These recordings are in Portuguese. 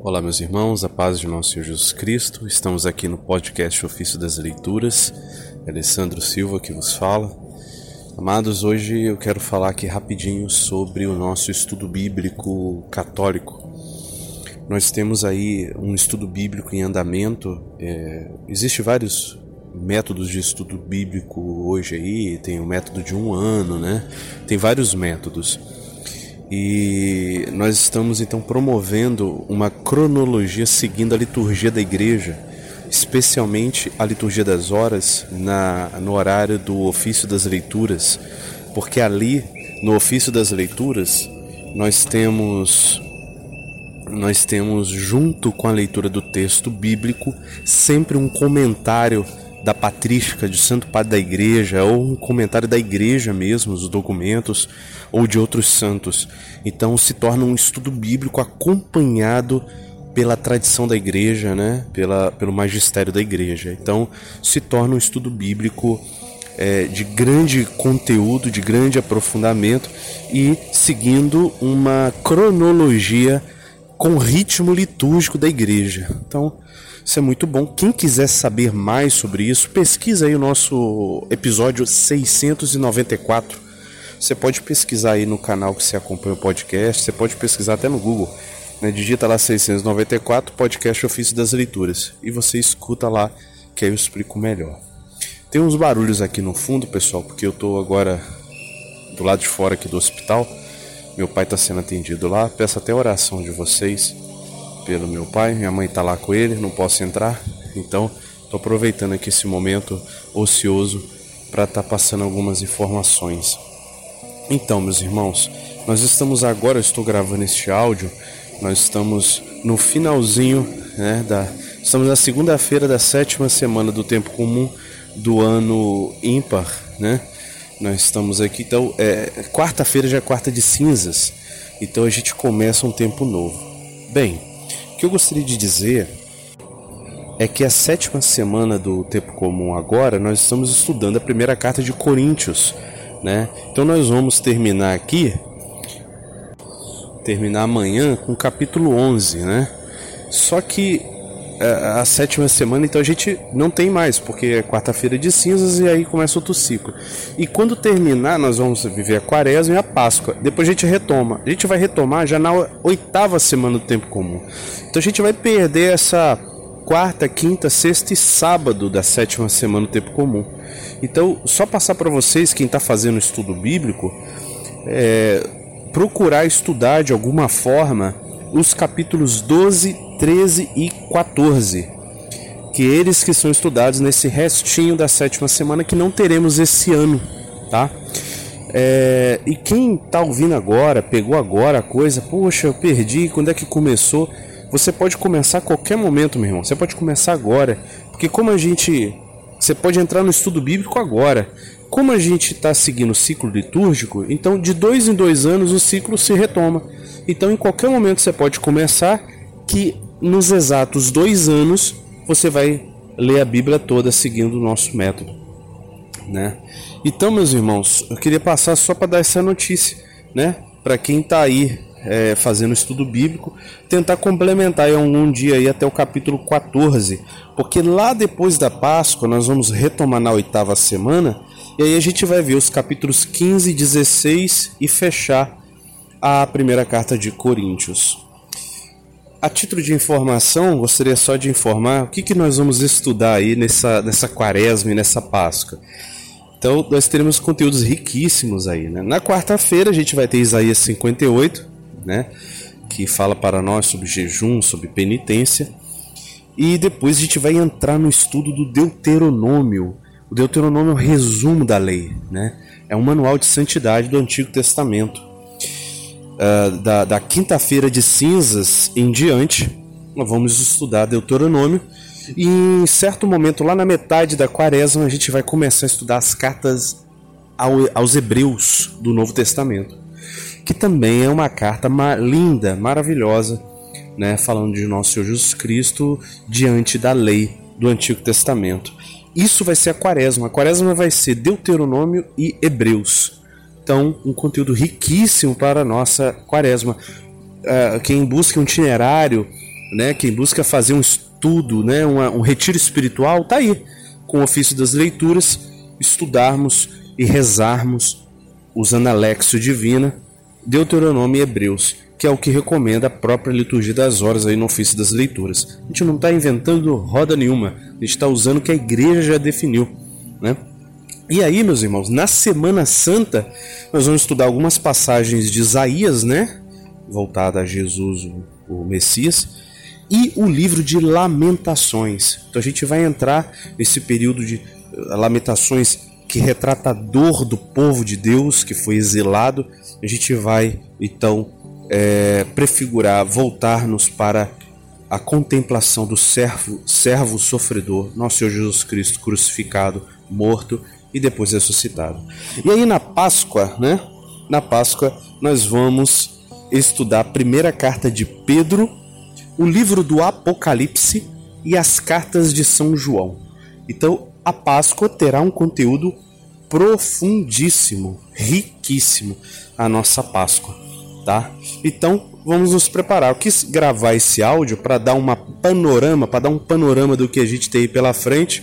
Olá, meus irmãos, a paz de nosso Senhor Jesus Cristo. Estamos aqui no podcast Ofício das Leituras. É Alessandro Silva que vos fala. Amados, hoje eu quero falar aqui rapidinho sobre o nosso estudo bíblico católico. Nós temos aí um estudo bíblico em andamento. É, Existem vários métodos de estudo bíblico hoje aí. Tem o método de um ano, né? Tem vários métodos. E nós estamos então promovendo uma cronologia seguindo a liturgia da igreja, especialmente a liturgia das horas, na, no horário do ofício das leituras, porque ali, no ofício das leituras, nós temos nós temos junto com a leitura do texto bíblico sempre um comentário da patrística de Santo Padre da Igreja ou um comentário da Igreja mesmo, os documentos ou de outros santos. Então se torna um estudo bíblico acompanhado pela tradição da Igreja, né? pela, pelo magistério da Igreja. Então se torna um estudo bíblico é, de grande conteúdo, de grande aprofundamento e seguindo uma cronologia com ritmo litúrgico da Igreja. Então isso é muito bom. Quem quiser saber mais sobre isso, pesquisa aí o nosso episódio 694. Você pode pesquisar aí no canal que você acompanha o podcast, você pode pesquisar até no Google. Né? Digita lá 694 podcast Ofício das Leituras e você escuta lá que aí eu explico melhor. Tem uns barulhos aqui no fundo, pessoal, porque eu estou agora do lado de fora aqui do hospital. Meu pai está sendo atendido lá. Peço até oração de vocês pelo meu pai. Minha mãe está lá com ele, não posso entrar. Então, estou aproveitando aqui esse momento ocioso para estar tá passando algumas informações. Então, meus irmãos, nós estamos agora, eu estou gravando este áudio, nós estamos no finalzinho, né, da, estamos na segunda-feira da sétima semana do tempo comum do ano ímpar, né? Nós estamos aqui, então, é, quarta-feira já é quarta de cinzas, então a gente começa um tempo novo. Bem, que eu gostaria de dizer é que a sétima semana do tempo comum agora nós estamos estudando a primeira carta de Coríntios, né? Então nós vamos terminar aqui terminar amanhã com o capítulo 11, né? Só que a, a sétima semana, então a gente não tem mais, porque é quarta-feira de cinzas e aí começa outro ciclo. E quando terminar, nós vamos viver a quaresma e a Páscoa. Depois a gente retoma. A gente vai retomar já na oitava semana do tempo comum. Então a gente vai perder essa quarta, quinta, sexta e sábado da sétima semana do tempo comum. Então, só passar para vocês, quem está fazendo estudo bíblico, é, procurar estudar de alguma forma os capítulos 12, 13 e 14, que eles que são estudados nesse restinho da sétima semana que não teremos esse ano, tá? É, e quem tá ouvindo agora, pegou agora a coisa, poxa, eu perdi, quando é que começou? Você pode começar a qualquer momento, meu irmão. Você pode começar agora, porque como a gente, você pode entrar no estudo bíblico agora. Como a gente está seguindo o ciclo litúrgico, então de dois em dois anos o ciclo se retoma. Então, em qualquer momento você pode começar, que nos exatos dois anos você vai ler a Bíblia toda seguindo o nosso método, né? Então, meus irmãos, eu queria passar só para dar essa notícia, né? Para quem está aí é, fazendo estudo bíblico, tentar complementar em algum dia aí até o capítulo 14, porque lá depois da Páscoa nós vamos retomar na oitava semana e aí a gente vai ver os capítulos 15 e 16 e fechar a primeira carta de Coríntios. A título de informação, gostaria só de informar o que, que nós vamos estudar aí nessa, nessa quaresma e nessa Páscoa. Então, nós teremos conteúdos riquíssimos aí. Né? Na quarta-feira, a gente vai ter Isaías 58, né? que fala para nós sobre jejum, sobre penitência. E depois a gente vai entrar no estudo do Deuteronômio. O Deuteronômio é um resumo da lei, né? É um manual de santidade do Antigo Testamento uh, da, da quinta-feira de cinzas em diante, nós vamos estudar Deuteronômio. E em certo momento, lá na metade da quaresma, a gente vai começar a estudar as cartas ao, aos Hebreus do Novo Testamento, que também é uma carta linda, maravilhosa, né, falando de nosso Senhor Jesus Cristo diante da lei do Antigo Testamento. Isso vai ser a quaresma. A quaresma vai ser Deuteronômio e Hebreus. Então, um conteúdo riquíssimo para a nossa quaresma. Uh, quem busca um itinerário né? Quem busca fazer um estudo, né? um, um retiro espiritual, tá aí, com o ofício das leituras, estudarmos e rezarmos usando a Lexio Divina, Deuteronômio e Hebreus, que é o que recomenda a própria liturgia das horas aí no ofício das leituras. A gente não está inventando roda nenhuma, a gente está usando o que a igreja já definiu, né? E aí, meus irmãos, na Semana Santa, nós vamos estudar algumas passagens de Isaías, né? Voltada a Jesus, o Messias, e o livro de Lamentações. Então a gente vai entrar nesse período de eh, Lamentações que retrata a dor do povo de Deus que foi exilado. A gente vai então é, prefigurar, voltar-nos para a contemplação do servo, servo sofredor, nosso Senhor Jesus Cristo crucificado, morto e depois ressuscitado. E aí na Páscoa, né? Na Páscoa nós vamos estudar a primeira carta de Pedro, o livro do Apocalipse e as cartas de São João. Então a Páscoa terá um conteúdo profundíssimo, riquíssimo a nossa Páscoa, tá? Então vamos nos preparar. Eu quis gravar esse áudio para dar uma panorama, para dar um panorama do que a gente tem aí pela frente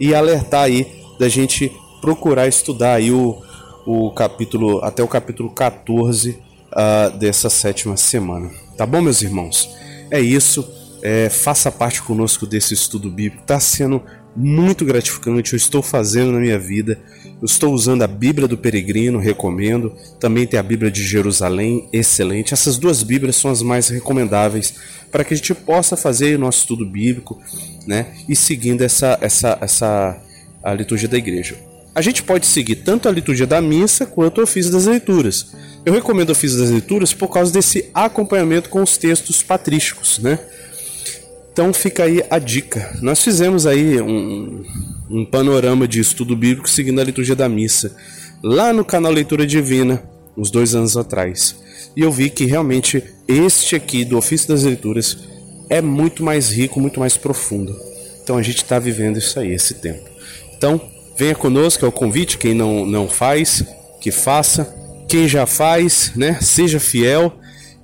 e alertar aí da gente procurar estudar aí o, o capítulo, até o capítulo 14 uh, ah, dessa sétima semana. Tá bom, meus irmãos? É isso. É, faça parte conosco desse estudo bíblico. Está sendo muito gratificante. Eu estou fazendo na minha vida. Eu estou usando a Bíblia do Peregrino, recomendo. Também tem a Bíblia de Jerusalém, excelente. Essas duas Bíblias são as mais recomendáveis para que a gente possa fazer o nosso estudo bíblico, né? E seguindo essa, essa, essa a liturgia da igreja. A gente pode seguir tanto a liturgia da missa quanto o ofício das leituras. Eu recomendo o ofício das leituras por causa desse acompanhamento com os textos patrísticos, né? Então fica aí a dica. Nós fizemos aí um, um panorama de estudo bíblico seguindo a liturgia da missa lá no canal Leitura Divina, uns dois anos atrás. E eu vi que realmente este aqui do ofício das leituras é muito mais rico, muito mais profundo. Então a gente está vivendo isso aí, esse tempo. Então, venha conosco, é o convite, quem não, não faz, que faça. Quem já faz, né, seja fiel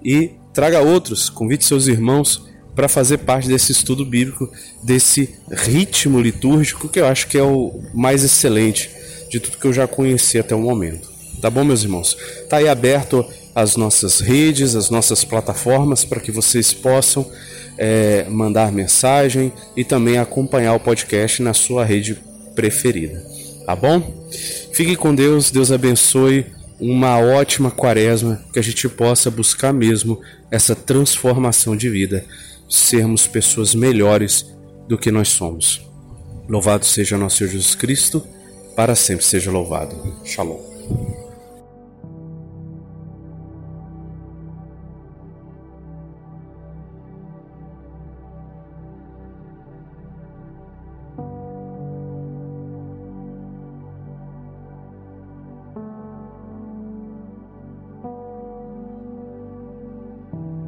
e traga outros, convide seus irmãos para fazer parte desse estudo bíblico, desse ritmo litúrgico que eu acho que é o mais excelente de tudo que eu já conheci até o momento. Tá bom, meus irmãos? Tá aí aberto as nossas redes, as nossas plataformas para que vocês possam é, mandar mensagem e também acompanhar o podcast na sua rede preferida. Tá bom? Fique com Deus, Deus abençoe. Uma ótima quaresma, que a gente possa buscar mesmo essa transformação de vida, sermos pessoas melhores do que nós somos. Louvado seja nosso Senhor Jesus Cristo, para sempre seja louvado. Shalom.